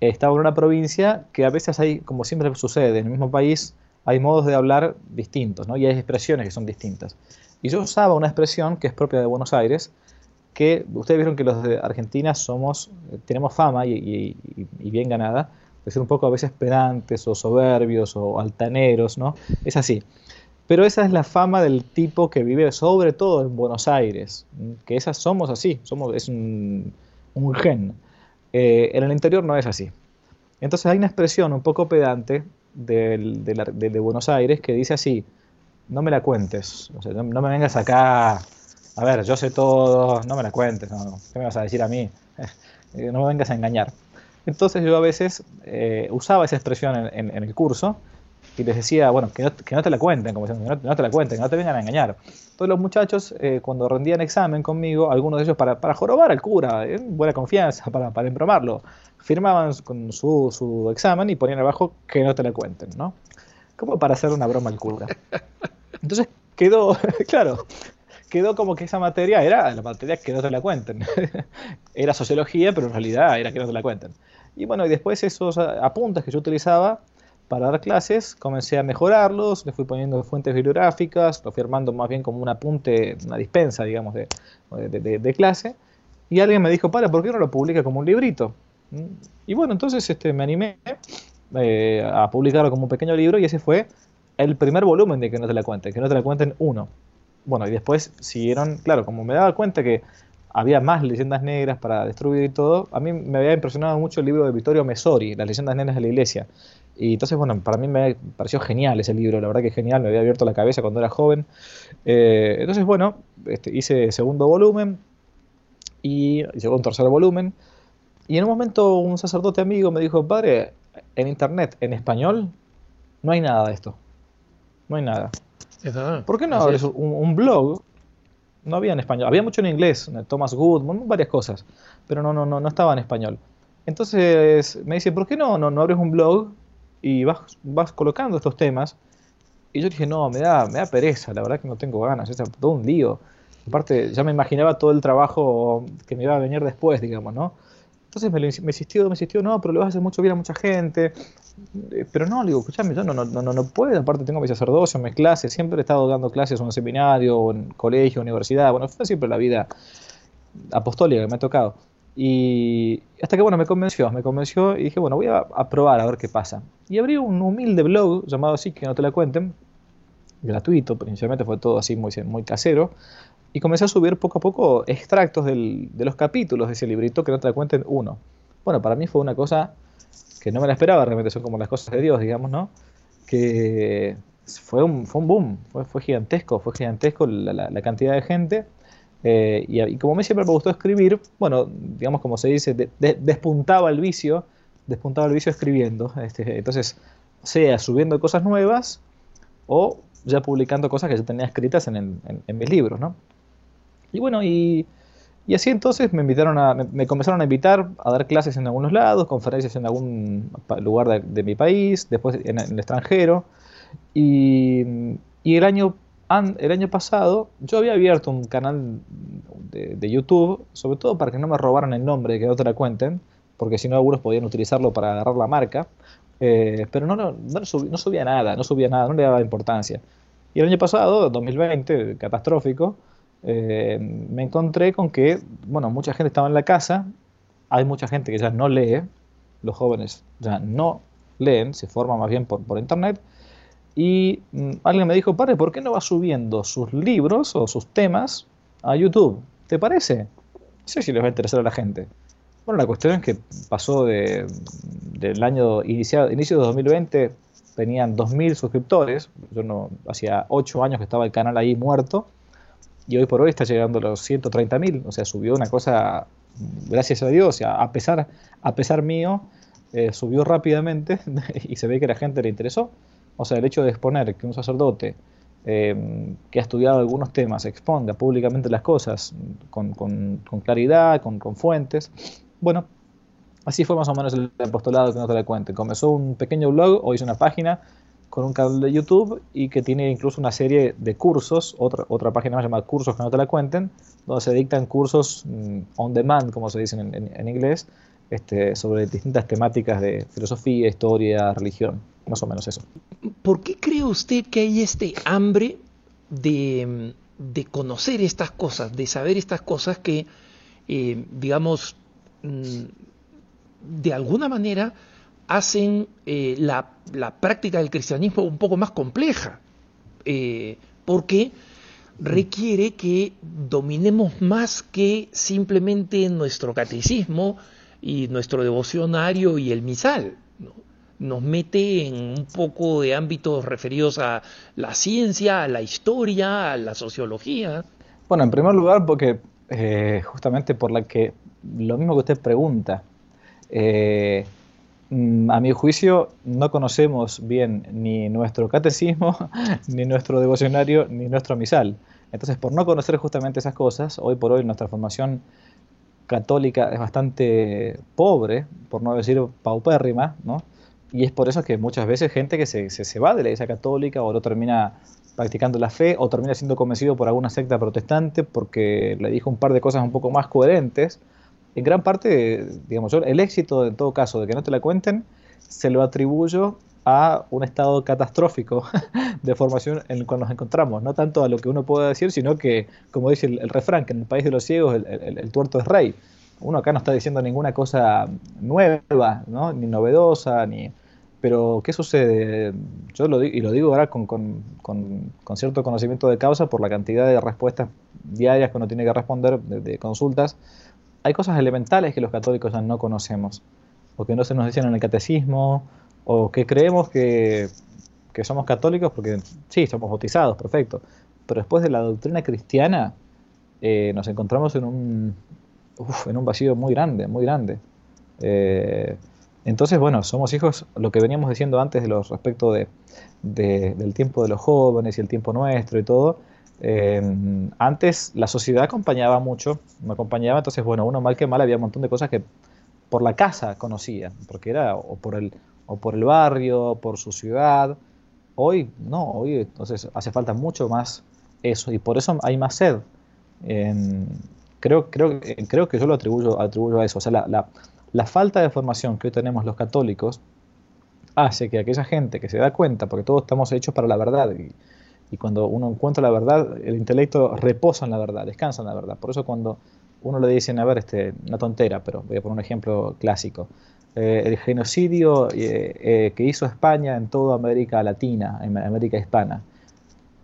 estaba en una provincia que a veces hay, como siempre sucede, en el mismo país hay modos de hablar distintos, ¿no? y hay expresiones que son distintas. Y yo usaba una expresión que es propia de Buenos Aires, que ustedes vieron que los de Argentina somos, eh, tenemos fama y, bien ganada, de ser un poco a veces pedantes o soberbios o altaneros, ¿no? Es así. Pero esa es la fama del tipo que vive sobre todo en Buenos Aires, que esas somos así, somos, es un, gen. Eh, en el interior no es así. Entonces hay una expresión un poco pedante de Buenos Aires que dice así, no me la cuentes. no, me vengas acá. A ver, yo sé todo, no me la cuentes. ¿Qué me vas a decir a mí? Eh, no me vengas a engañar. Entonces yo a veces eh, usaba esa expresión en, el curso y les decía, bueno, que no, te la cuenten, como que no, te la cuenten, que no te vengan a engañar. Todos los muchachos, eh, cuando rendían examen conmigo, algunos de ellos para, para jorobar al cura, en buena confianza, para, para embromarlo, firmaban con su, su examen y ponían abajo que no te la cuenten, ¿no? Como para hacer una broma al cura. Entonces quedó, claro, quedó como que esa materia era la materia que no te la cuenten. era sociología, pero en realidad era que no te la cuenten. Y bueno, y después esos apuntes que yo utilizaba para dar clases, comencé a mejorarlos, le fui poniendo fuentes bibliográficas, lo fui armando más bien como un apunte, una dispensa, digamos, de, de, clase. Y alguien me dijo, para, ¿por qué no lo publica como un librito? ¿Mm? Y bueno, entonces este, me animé eh, a publicarlo como un pequeño libro y ese fue el primer volumen de que no te la cuenten, que no te la cuenten uno. Bueno, y después siguieron, claro, como me daba cuenta que había más leyendas negras para destruir y todo, a mí me había impresionado mucho el libro de Vittorio Messori, Las leyendas negras de la iglesia. Y entonces, bueno, para mí me pareció genial ese libro, la verdad que genial, me había abierto la cabeza cuando era joven. Eh, entonces, bueno, este, hice segundo volumen y llegó un tercer volumen. Y en un momento un sacerdote amigo me dijo, padre, en internet, en español, no hay nada de esto. No hay nada. ¿Por qué no abres un, blog? No había en español. Había mucho en inglés, Thomas Good, varias cosas. Pero no, no, no, no estaba en español. Entonces me dice, ¿por qué no, no, abres un blog y vas, vas colocando estos temas? Y yo dije, no, me da, me da pereza, la verdad que no tengo ganas, es todo un lío. Aparte, ya me imaginaba todo el trabajo que me iba a venir después, digamos, ¿no? Entonces me, me insistió, me insistió, no, pero le vas a hacer mucho bien a mucha gente. Eh, pero no, le digo, escúchame, yo no, no, no, no puedo, aparte tengo mi sacerdocio, mis clases, siempre he estado dando clases en un seminario, o en colegio, universidad, bueno, fue siempre la vida apostólica que me ha tocado. Y hasta que, bueno, me convenció, me convenció y dije, bueno, voy a, a probar a ver qué pasa. Y abrí un humilde blog llamado así, que no te la cuenten, gratuito, principalmente fue todo así muy, muy casero, y comencé a subir poco a poco extractos del, de los capítulos de ese librito que no te la cuenten uno. Bueno, para mí fue una cosa que no me la esperaba, realmente son como las cosas de Dios, digamos, ¿no? Que fue un, fue un boom, fue, fue gigantesco, fue gigantesco la, la, cantidad de gente. Eh, y, y, como a mí siempre me gustó escribir, bueno, digamos como se dice, de, de, despuntaba el vicio, despuntaba el vicio escribiendo. Este, entonces, sea subiendo cosas nuevas o ya publicando cosas que ya tenía escritas en, en, en mis libros, ¿no? Y bueno, y, y así entonces me invitaron a, me, me, comenzaron a invitar a dar clases en algunos lados, conferencias en algún lugar de, de mi país, después en, en el extranjero. Y, y, el, año, el año pasado yo había abierto un canal de, de, YouTube, sobre todo para que no me robaran el nombre, que no te la cuenten, porque si no algunos podían utilizarlo para agarrar la marca. Eh, pero no, no, no, subía, no subía nada, no subía nada, no le daba importancia. Y el año pasado, 2020, catastrófico, eh, me encontré con que, bueno, mucha gente estaba en la casa, hay mucha gente que ya no lee, los jóvenes ya no leen, se forman más bien por, por internet, y mmm, alguien me dijo, padre, ¿por qué no va subiendo sus libros o sus temas a YouTube? ¿Te parece? No sé si les va a interesar a la gente. Bueno, la cuestión es que pasó de, del año iniciado, inicio de 2020, tenían 2.000 suscriptores, yo no, hacía 8 años que estaba el canal ahí muerto, y hoy por hoy está llegando a los 130.000, o sea, subió una cosa, gracias a Dios, a pesar, a pesar mío, eh, subió rápidamente y se ve que la gente le interesó. O sea, el hecho de exponer que un sacerdote eh, que ha estudiado algunos temas exponga públicamente las cosas con, con, con claridad, con, con, fuentes, bueno, así fue más o menos el apostolado que no te la cuente. Comenzó un pequeño blog, hoy es una página con un canal de YouTube y que tiene incluso una serie de cursos, otra, otra página más llamada Cursos que no te la cuenten, donde se dictan cursos mm, on demand, como se dice en, en, inglés, este, sobre distintas temáticas de filosofía, historia, religión, más o menos eso. ¿Por qué cree usted que hay este hambre de, de conocer estas cosas, de saber estas cosas que, eh, digamos, mm, de alguna manera hacen eh, la, la, práctica del cristianismo un poco más compleja, eh, porque requiere que dominemos más que simplemente nuestro catecismo y nuestro devocionario y el misal. ¿no? Nos mete en un poco de ámbitos referidos a la ciencia, a la historia, a la sociología. Bueno, en primer lugar, porque eh, justamente por la que lo mismo que usted pregunta, a mi juicio, no conocemos bien ni nuestro catecismo, ni nuestro devocionario, ni nuestro misal. Entonces, por no conocer justamente esas cosas, hoy por hoy nuestra formación católica es bastante pobre, por no decir paupérrima, ¿no? Y es por eso que muchas veces gente que se, se, se va de la iglesia católica o no termina practicando la fe o termina siendo convencido por alguna secta protestante porque le dijo un par de cosas un poco más coherentes, en gran parte, digamos, yo, el éxito en todo caso de que no te la cuenten, se lo atribuyo a un estado catastrófico de formación en el cual nos encontramos, no tanto a lo que uno pueda decir, sino que, como dice el, refrán, que en el país de los ciegos el, el, tuerto es rey. Uno acá no está diciendo ninguna cosa nueva, ni novedosa, ni... Pero, ¿qué sucede? Yo lo digo, y lo digo ahora con, con, con, cierto conocimiento de causa por la cantidad de respuestas diarias que uno tiene que responder de, de consultas hay cosas elementales que los católicos ya no conocemos, o que no se nos dicen en el catecismo, o que creemos que, somos católicos porque sí, somos bautizados, perfecto, pero después de la doctrina cristiana eh, nos encontramos en un, en un vacío muy grande, muy grande. Eh, entonces, bueno, somos hijos, lo que veníamos diciendo antes de los respecto de, de, del tiempo de los jóvenes y el tiempo nuestro y todo, eh, antes la sociedad acompañaba mucho, me acompañaba, entonces, bueno, uno mal que mal había un montón de cosas que por la casa conocía, porque era o por el, o por el barrio, por su ciudad. Hoy no, hoy entonces hace falta mucho más eso y por eso hay más sed. Eh, creo, creo, creo que yo lo atribuyo, atribuyo a eso. O sea, la, la, falta de formación que hoy tenemos los católicos hace que aquella gente que se da cuenta, porque todos estamos hechos para la verdad, cuando uno encuentra la verdad, el intelecto reposa en la verdad, descansa en la verdad. Por eso cuando uno le dicen, a ver, este, una tontera, pero voy a poner un ejemplo clásico, eh, el genocidio eh, eh, que hizo España en toda América Latina, en América Hispana.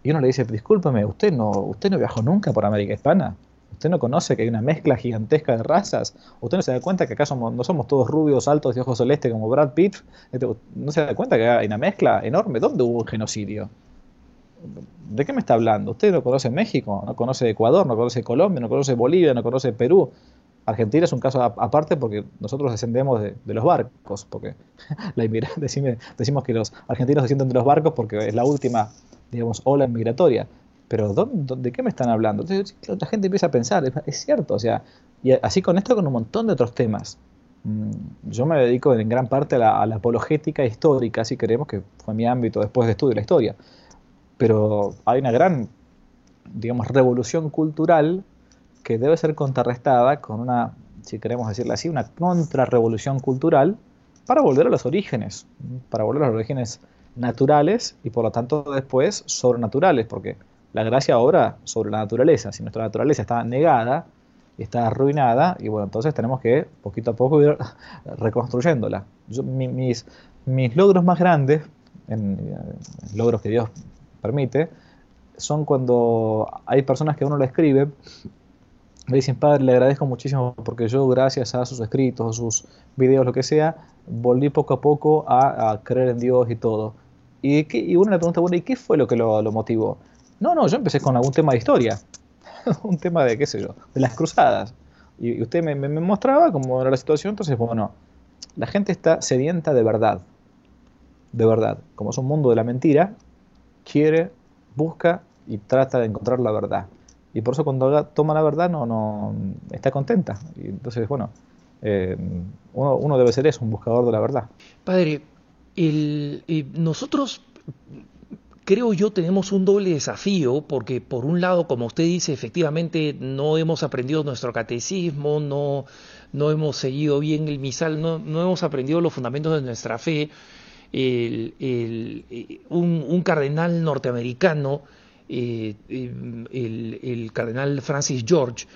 Y uno le dice, discúlpeme, ¿usted no, ¿usted no viajó nunca por América Hispana? ¿Usted no conoce que hay una mezcla gigantesca de razas? ¿Usted no se da cuenta que acá somos, no somos todos rubios, altos y ojos celestes como Brad Pitt? Este, ¿No se da cuenta que hay una mezcla enorme? ¿Dónde hubo un genocidio? ¿De qué me está hablando? ¿Usted no conoce México? ¿No conoce Ecuador? ¿No conoce Colombia? ¿No conoce Bolivia? ¿No conoce Perú? Argentina es un caso aparte porque nosotros descendemos de, los barcos, porque la decimos que los argentinos descienden de los barcos porque es la última, digamos, ola migratoria pero ¿de qué me están hablando? Entonces la gente empieza a pensar, es, cierto, o sea, y así con esto con un montón de otros temas. Mm, yo me dedico en gran parte a la, apologética histórica, si queremos, que fue mi ámbito después de estudio la historia. Pero hay una gran, digamos, revolución cultural que debe ser contrarrestada con una, si queremos decirlo así, una contrarrevolución cultural para volver a los orígenes, para volver a los orígenes naturales y por lo tanto después sobrenaturales, porque la gracia obra sobre la naturaleza. Si nuestra naturaleza está negada, está arruinada, y bueno, entonces tenemos que poquito a poco ir reconstruyéndola. mis, mis logros más grandes, logros que Dios permite, son cuando hay personas que uno le escribe, le dicen, padre, le agradezco muchísimo porque yo, gracias a sus escritos, a sus videos, lo que sea, volví poco a poco a, creer en Dios y todo. Y, y uno le pregunta, bueno, ¿y qué fue lo que lo, lo motivó? No, no, yo empecé con algún tema de historia, un tema de, qué sé yo, de las cruzadas. Y, usted me, mostraba cómo era la situación, entonces, bueno, la gente está sedienta de verdad, de verdad. Como es un mundo de la mentira, quiere, busca y trata de encontrar la verdad. Y por eso cuando toma la verdad no, no está contenta. Y entonces, bueno, eh, uno, debe ser eso, un buscador de la verdad. Padre, nosotros creo yo tenemos un doble desafío porque por un lado, como usted dice, efectivamente no hemos aprendido nuestro catecismo, no, no hemos seguido bien el misal, no, no hemos aprendido los fundamentos de nuestra fe. El, el, un, cardenal norteamericano, eh, el, el cardenal Francis George,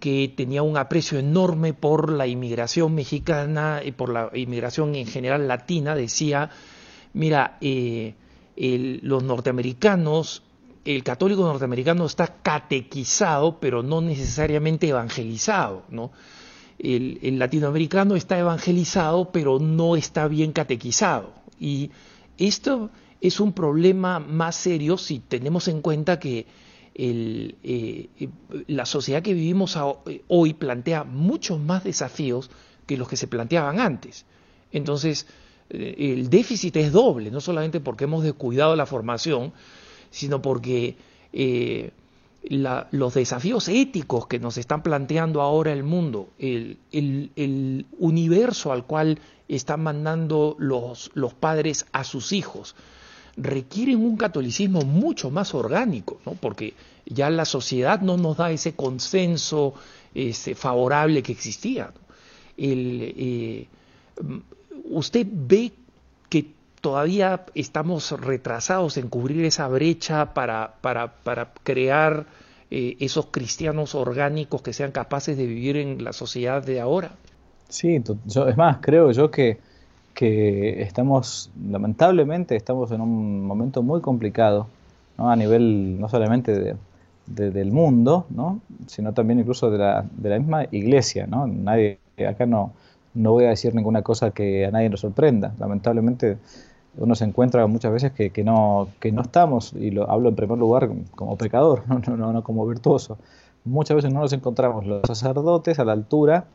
que tenía un aprecio enorme por la inmigración mexicana y por la inmigración en general latina, decía, mira, eh, los norteamericanos, el católico norteamericano está catequizado, pero no necesariamente evangelizado, ¿no? El, latinoamericano está evangelizado, pero no está bien catequizado. Y esto es un problema más serio si tenemos en cuenta que eh, la sociedad que vivimos hoy plantea muchos más desafíos que los que se planteaban antes. Entonces, eh, el déficit es doble, no solamente porque hemos descuidado la formación, sino porque eh, los desafíos éticos que nos están planteando ahora el mundo, el, universo al cual están mandando los, padres a sus hijos, requieren un catolicismo mucho más orgánico, ¿no? porque ya la sociedad no nos da ese consenso favorable que existía. El, eh, ¿Usted ve que todavía estamos retrasados en cubrir esa brecha para, para, para crear eh, esos cristianos orgánicos que sean capaces de vivir en la sociedad de ahora? Sí, es más, creo yo que, que estamos, lamentablemente, estamos en un momento muy complicado, ¿no? a nivel no solamente de, del mundo, ¿no? sino también incluso de la, de la misma iglesia. ¿no? Nadie, acá no, no voy a decir ninguna cosa que a nadie nos sorprenda. Lamentablemente uno se encuentra muchas veces que, que, no, que no estamos, y lo hablo en primer lugar como pecador, no, no, no como virtuoso. Muchas veces no nos encontramos los sacerdotes a la altura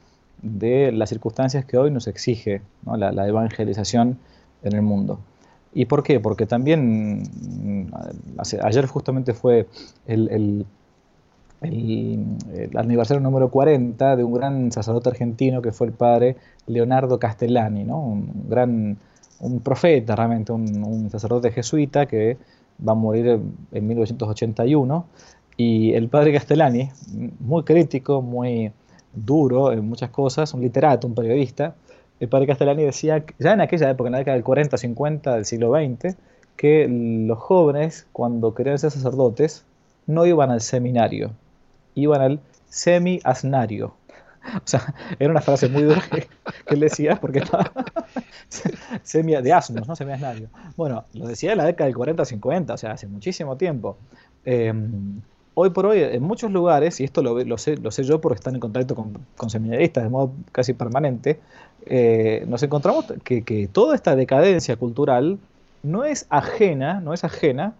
de las circunstancias que hoy nos exige la, evangelización en el mundo. ¿Y por qué? Porque también mm, ayer justamente fue el el, aniversario número 40 de un gran sacerdote argentino que fue el padre Leonardo Castellani, ¿no? un gran un profeta realmente, un, sacerdote jesuita que va a morir en 1981. Y el padre Castellani, muy crítico, muy duro en muchas cosas, un literato, un periodista, el padre Castellani decía, ya en aquella época, en la década del 40, 50 del siglo XX, que los jóvenes, cuando querían ser sacerdotes, no iban al seminario, iban al semi-asnario. O sea, era una frase muy dura que, él decía porque estaba semi de asnos, ¿no? Semi-asnario. Bueno, lo decía en la década del 40-50, o sea, hace muchísimo tiempo. Em, hoy por hoy, en muchos lugares, y esto lo, sé, lo sé yo porque están en contacto con, con seminaristas de modo casi permanente, eh, nos encontramos que, que toda esta decadencia cultural no es ajena, no es ajena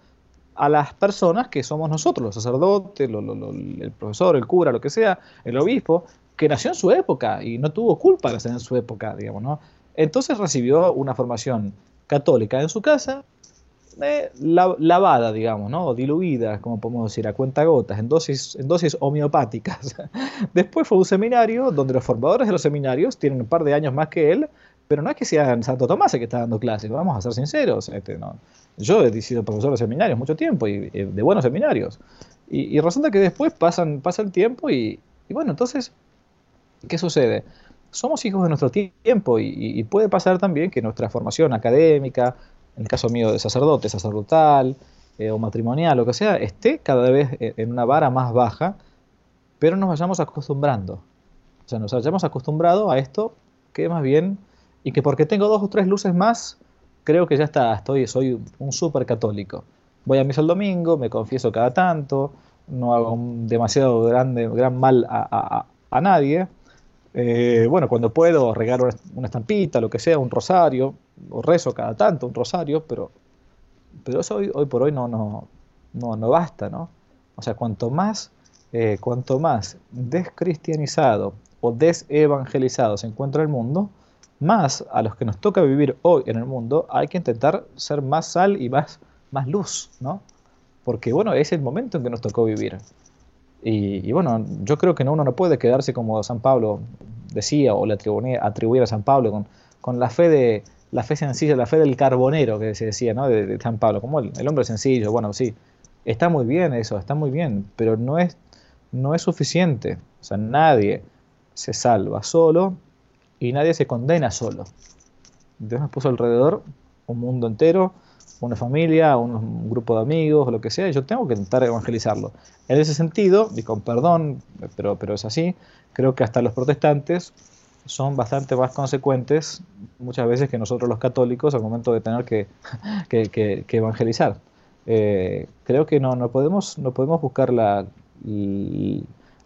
a las personas que somos nosotros, los sacerdotes, el profesor, el cura, lo que sea, el obispo, que nació en su época y no tuvo culpa de nacer en su época, digamos, ¿no? Entonces recibió una formación católica en su casa, eh, lavada, digamos, ¿no? O diluida, como podemos decir, a cuentagotas, en dosis, en dosis homeopáticas. Después fue a un seminario donde los formadores de los seminarios tienen un par de años más que él, pero no es que sea Santo Tomás el que está dando clases, vamos a ser sinceros. Este, no. Yo he sido profesor de seminarios mucho tiempo y, de buenos seminarios. Y, resulta que después pasan, pasa el tiempo y, bueno, entonces, ¿qué sucede? Somos hijos de nuestro tiempo y, puede pasar también que nuestra formación académica, en el caso mío de sacerdote, sacerdotal eh, o matrimonial, lo que sea, esté cada vez en una vara más baja, pero nos vayamos acostumbrando. O sea, nos hayamos acostumbrado a esto que más bien y que porque tengo dos o tres luces más, creo que ya está, estoy, soy un súper católico. Voy a misa el domingo, me confieso cada tanto, no hago demasiado grande, gran mal a, nadie. Eh, bueno, cuando puedo regalo una estampita, lo que sea, un rosario, o rezo cada tanto un rosario, pero, pero eso hoy, por hoy no, no, no, no basta, ¿no? O sea, cuanto más, eh, cuanto más descristianizado o desevangelizado se encuentra el mundo, más a los que nos toca vivir hoy en el mundo, hay que intentar ser más sal y más, más luz, ¿no? Porque bueno, es el momento en que nos tocó vivir. Y, bueno, yo creo que uno no puede quedarse como San Pablo decía o le atribuía, atribuir a San Pablo con, con, la fe de la fe sencilla, la fe del carbonero que se decía, ¿no? De, San Pablo, como el, el, hombre sencillo. Bueno, sí, está muy bien eso, está muy bien, pero no es, no es suficiente. O sea, nadie se salva solo y nadie se condena solo. Dios nos puso alrededor un mundo entero, una familia, un, grupo de amigos, lo que sea, yo tengo que intentar evangelizarlo. En ese sentido, y con perdón, pero, pero es así, creo que hasta los protestantes son bastante más consecuentes muchas veces que nosotros los católicos al momento de tener que, que, evangelizar. Eh, creo que no, no, podemos, no podemos buscar la,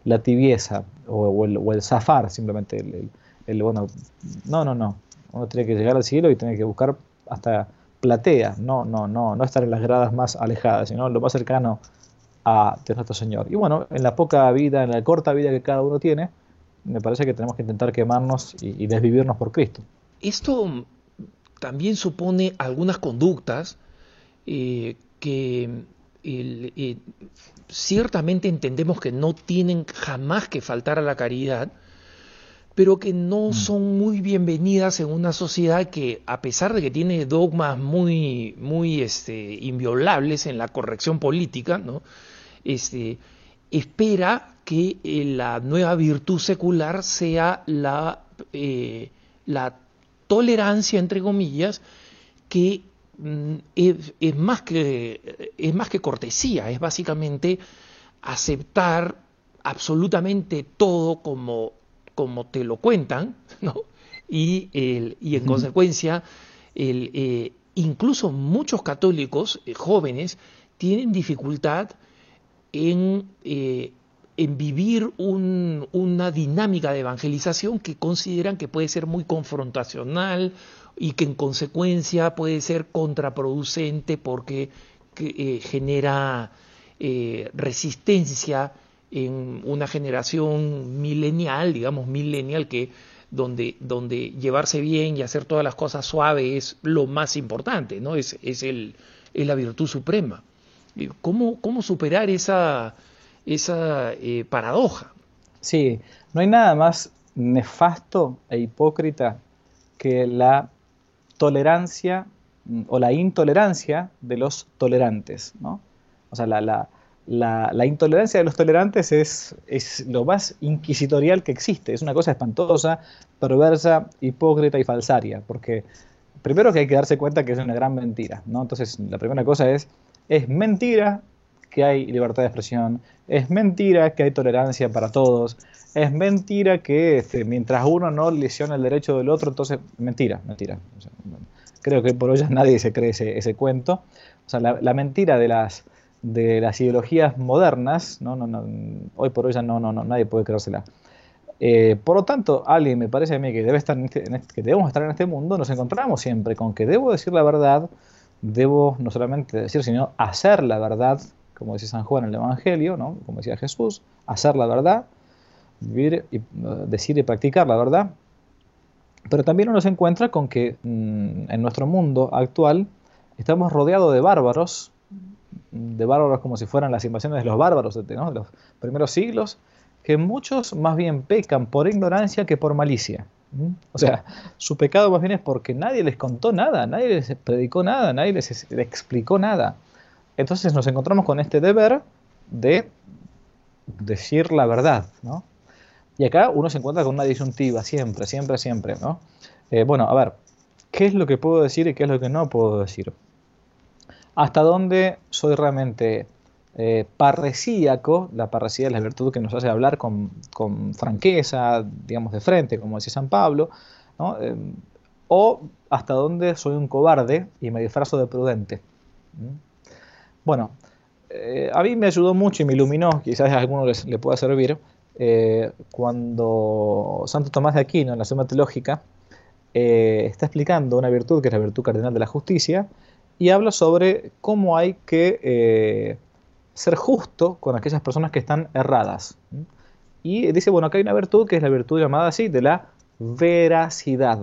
la tibieza o, el, o, el, zafar simplemente, el, bueno, no, no, no. Uno tiene que llegar al cielo y tiene que buscar hasta platea, no, no, no, no estar en las gradas más alejadas, sino lo más cercano a Dios nuestro Señor. Y bueno, en la poca vida, en la corta vida que cada uno tiene, me parece que tenemos que intentar quemarnos y, desvivirnos por Cristo. Esto también supone algunas conductas eh, que eh, ciertamente entendemos que no tienen jamás que faltar a la caridad, pero que no mm. son muy bienvenidas en una sociedad que, a pesar de que tiene dogmas muy, muy este, inviolables en la corrección política, ¿no? este, espera que eh, la nueva virtud secular sea la, eh, la tolerancia, entre comillas, que mm, es, más que, es más que cortesía, es básicamente aceptar absolutamente todo como como te lo cuentan, ¿no? Y, y en consecuencia, el, eh, incluso muchos católicos eh, jóvenes tienen dificultad en, eh, en vivir una dinámica de evangelización que consideran que puede ser muy confrontacional y que en consecuencia puede ser contraproducente porque genera resistencia en una generación milenial, digamos milenial, que donde, donde llevarse bien y hacer todas las cosas suaves es lo más importante, ¿no? Es, es, el, es la virtud suprema. ¿Cómo, cómo superar esa, esa eh, paradoja? Sí, no hay nada más nefasto e hipócrita que la tolerancia mm, o la intolerancia de los tolerantes, ¿no? O sea, la, la, intolerancia de los tolerantes es, lo más inquisitorial que existe. Es una cosa espantosa, perversa, hipócrita y falsaria. Porque primero que hay que darse cuenta que es una gran mentira. ¿no? Entonces, la primera cosa es, es mentira que hay libertad de expresión, es mentira que hay tolerancia para todos, es mentira que este, mientras uno no lesiona el derecho del otro, entonces, mentira, mentira. creo que por hoy nadie se cree ese, cuento. O sea, la mentira de las de las ideologías modernas, ¿no? No, hoy por hoy ya no, no, nadie puede creérsela. Eh, por lo tanto, alguien me parece a mí que, debe estar este, este, que debemos estar en este mundo, nos encontramos siempre con que debo decir la verdad, debo no solamente decir, sino hacer la verdad, como dice San Juan en el Evangelio, ¿no? como decía Jesús, hacer la verdad, vivir y, uh, decir y practicar la verdad. Pero también uno se encuentra con que mm, en nuestro mundo actual estamos rodeados de bárbaros de bárbaros como si fueran las invasiones de los bárbaros de los primeros siglos, que muchos más bien pecan por ignorancia que por malicia. O sea, su pecado más bien es porque nadie les contó nada, nadie les predicó nada, nadie les, explicó nada. Entonces nos encontramos con este deber de decir la verdad, Y acá uno se encuentra con una disyuntiva, siempre, siempre, siempre, ¿no? Eh, bueno, a ver, ¿qué es lo que puedo decir y qué es lo que no puedo decir? Hasta dónde soy realmente eh, parresíaco, la parresía es la virtud que nos hace hablar con, franqueza, digamos de frente, como decía San Pablo, eh, o hasta dónde soy un cobarde y me disfrazo de prudente. Bueno, eh, a mí me ayudó mucho y me iluminó, quizás a alguno les, le pueda servir, cuando Santo Tomás de Aquino en la Suma Teológica está explicando una virtud que es la virtud cardinal de la justicia, y habla sobre cómo hay que eh, ser justo con aquellas personas que están erradas. Y dice, bueno, acá hay una virtud que es la virtud llamada así, de la veracidad.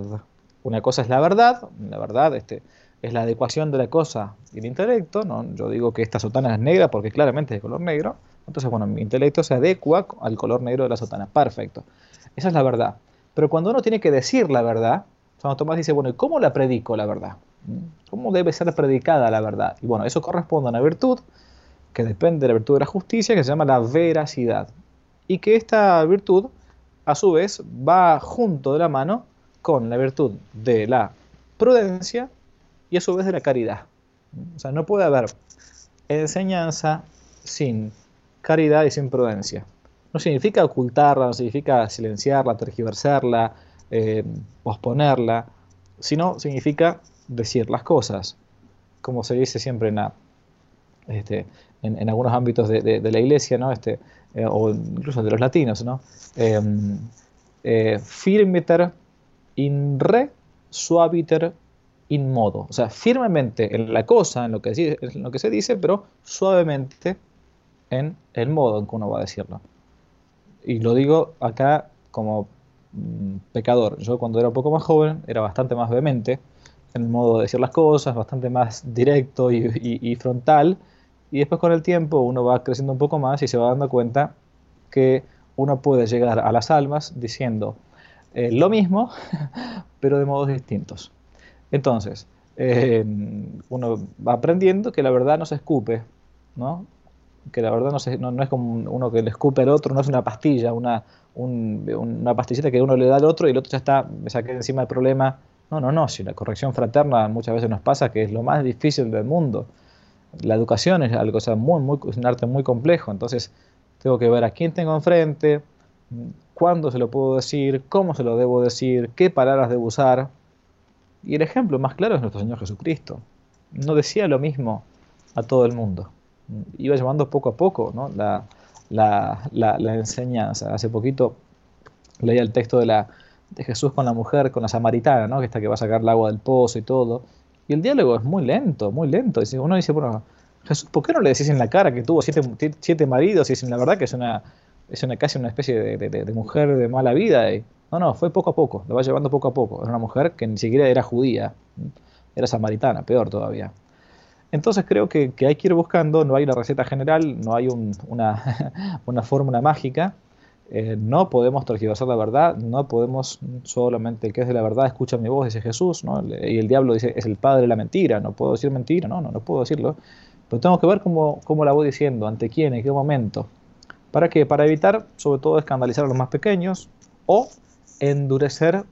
Una cosa es la verdad, la verdad este, es la adecuación de la cosa y el intelecto, ¿no? yo digo que esta sotana es negra porque claramente es de color negro, entonces bueno, mi intelecto se adecua al color negro de la sotana, perfecto. Esa es la verdad. Pero cuando uno tiene que decir la verdad, Santo Tomás dice, bueno, ¿y cómo la predico la verdad? ¿Cómo debe ser predicada la verdad? Y bueno, eso corresponde a una virtud que depende de la virtud de la justicia, que se llama la veracidad. Y que esta virtud, a su vez, va junto de la mano con la virtud de la prudencia y a su vez de la caridad. O sea, no puede haber enseñanza sin caridad y sin prudencia. No significa ocultarla, no significa silenciarla, tergiversarla, eh, posponerla, sino significa decir las cosas, como se dice siempre en, este, algunos ámbitos de, la iglesia, este, eh, o incluso de los latinos, ¿no? Em, eh, firmiter in re suaviter in modo, o sea, firmemente en la cosa, en lo que, en lo que se dice, pero suavemente en el modo en que uno va a decirlo. Y lo digo acá como mm, pecador. Yo cuando era un poco más joven era bastante más vehemente, en modo de decir las cosas, bastante más directo y, frontal. Y después con el tiempo uno va creciendo un poco más y se va dando cuenta que uno puede llegar a las almas diciendo eh, lo mismo, pero de modos distintos. Entonces, eh, uno va aprendiendo que la verdad no se escupe, ¿no? que la verdad no, es como uno que le escupe al otro, no es una pastilla, una, una pastillita que uno le da al otro y el otro ya está, me saqué encima el problema no, no, no, si la corrección fraterna muchas veces nos pasa que es lo más difícil del mundo. La educación es algo, o muy, muy, un arte muy complejo, entonces tengo que ver a quién tengo enfrente, cuándo se lo puedo decir, cómo se lo debo decir, qué palabras debo usar. Y el ejemplo más claro es nuestro Señor Jesucristo. No decía lo mismo a todo el mundo. Iba llevando poco a poco ¿no? la, la, la enseñanza. Hace poquito leía el texto de la, de Jesús con la mujer, con la samaritana, ¿no? que está que va a sacar el agua del pozo y todo. Y el diálogo es muy lento, muy lento. Uno dice, bueno, Jesús, ¿por qué no le decís en la cara que tuvo siete, siete maridos y es la verdad que es una, es una casi una especie de, mujer de mala vida? Y, no, no, fue poco a poco, lo va llevando poco a poco. Era una mujer que ni siquiera era judía, era samaritana, peor todavía. Entonces creo que, hay que ir buscando, no hay una receta general, no hay una, una fórmula mágica, eh, no podemos tergiversar la verdad, no podemos solamente el que es de la verdad escucha mi voz, dice Jesús, y el diablo dice es el padre de la mentira, no puedo decir mentira, no, no, no puedo decirlo. Pero tengo que ver cómo, cómo la voy diciendo, ante quién, en qué momento. ¿Para qué? Para evitar, sobre todo, escandalizar a los más pequeños o endurecer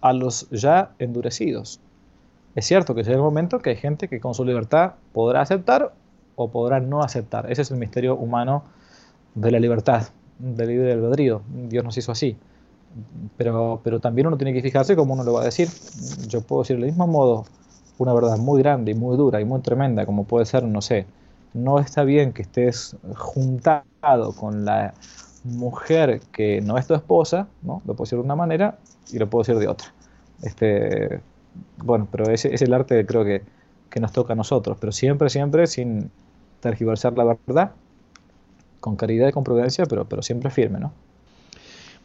a los ya endurecidos. Es cierto que llega el momento que hay gente que con su libertad podrá aceptar o podrá no aceptar. Ese es el misterio humano de la libertad, del libre albedrío. Dios nos hizo así. Pero, pero también uno tiene que fijarse cómo uno lo va a decir. Yo puedo decir del mismo modo una verdad muy grande y muy dura y muy tremenda, como puede ser, no sé, no está bien que estés juntado con la mujer que no es tu esposa, ¿no? Lo puedo decir de una manera y lo puedo decir de otra. Este, bueno, pero ese es el arte creo que, que nos toca a nosotros, pero siempre, siempre sin tergiversar la verdad, con caridad y con prudencia, pero, pero siempre firme, ¿no?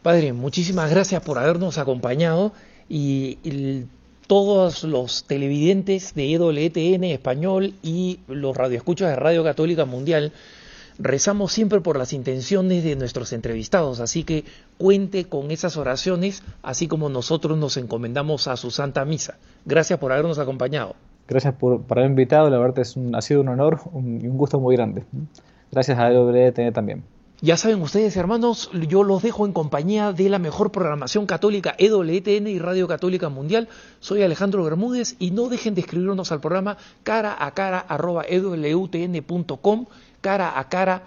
Padre, muchísimas gracias por habernos acompañado y, todos los televidentes de EWTN español y los radioescuchas de Radio Católica Mundial rezamos siempre por las intenciones de nuestros entrevistados, así que cuente con esas oraciones, así como nosotros nos encomendamos a su Santa Misa. Gracias por habernos acompañado. Gracias por, haber invitado, la verdad es un, ha sido un honor y un gusto muy grande. Gracias a EWTN también. Ya saben ustedes, hermanos, yo los dejo en compañía de la mejor programación católica EWTN y Radio Católica Mundial. Soy Alejandro Bermúdez y no dejen de escribirnos al programa cara a cara arroba ewtn.com, cara a cara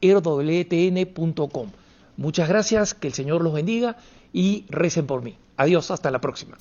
ewtn.com. Muchas gracias, que el Señor los bendiga y recen por mí. Adiós, hasta la próxima.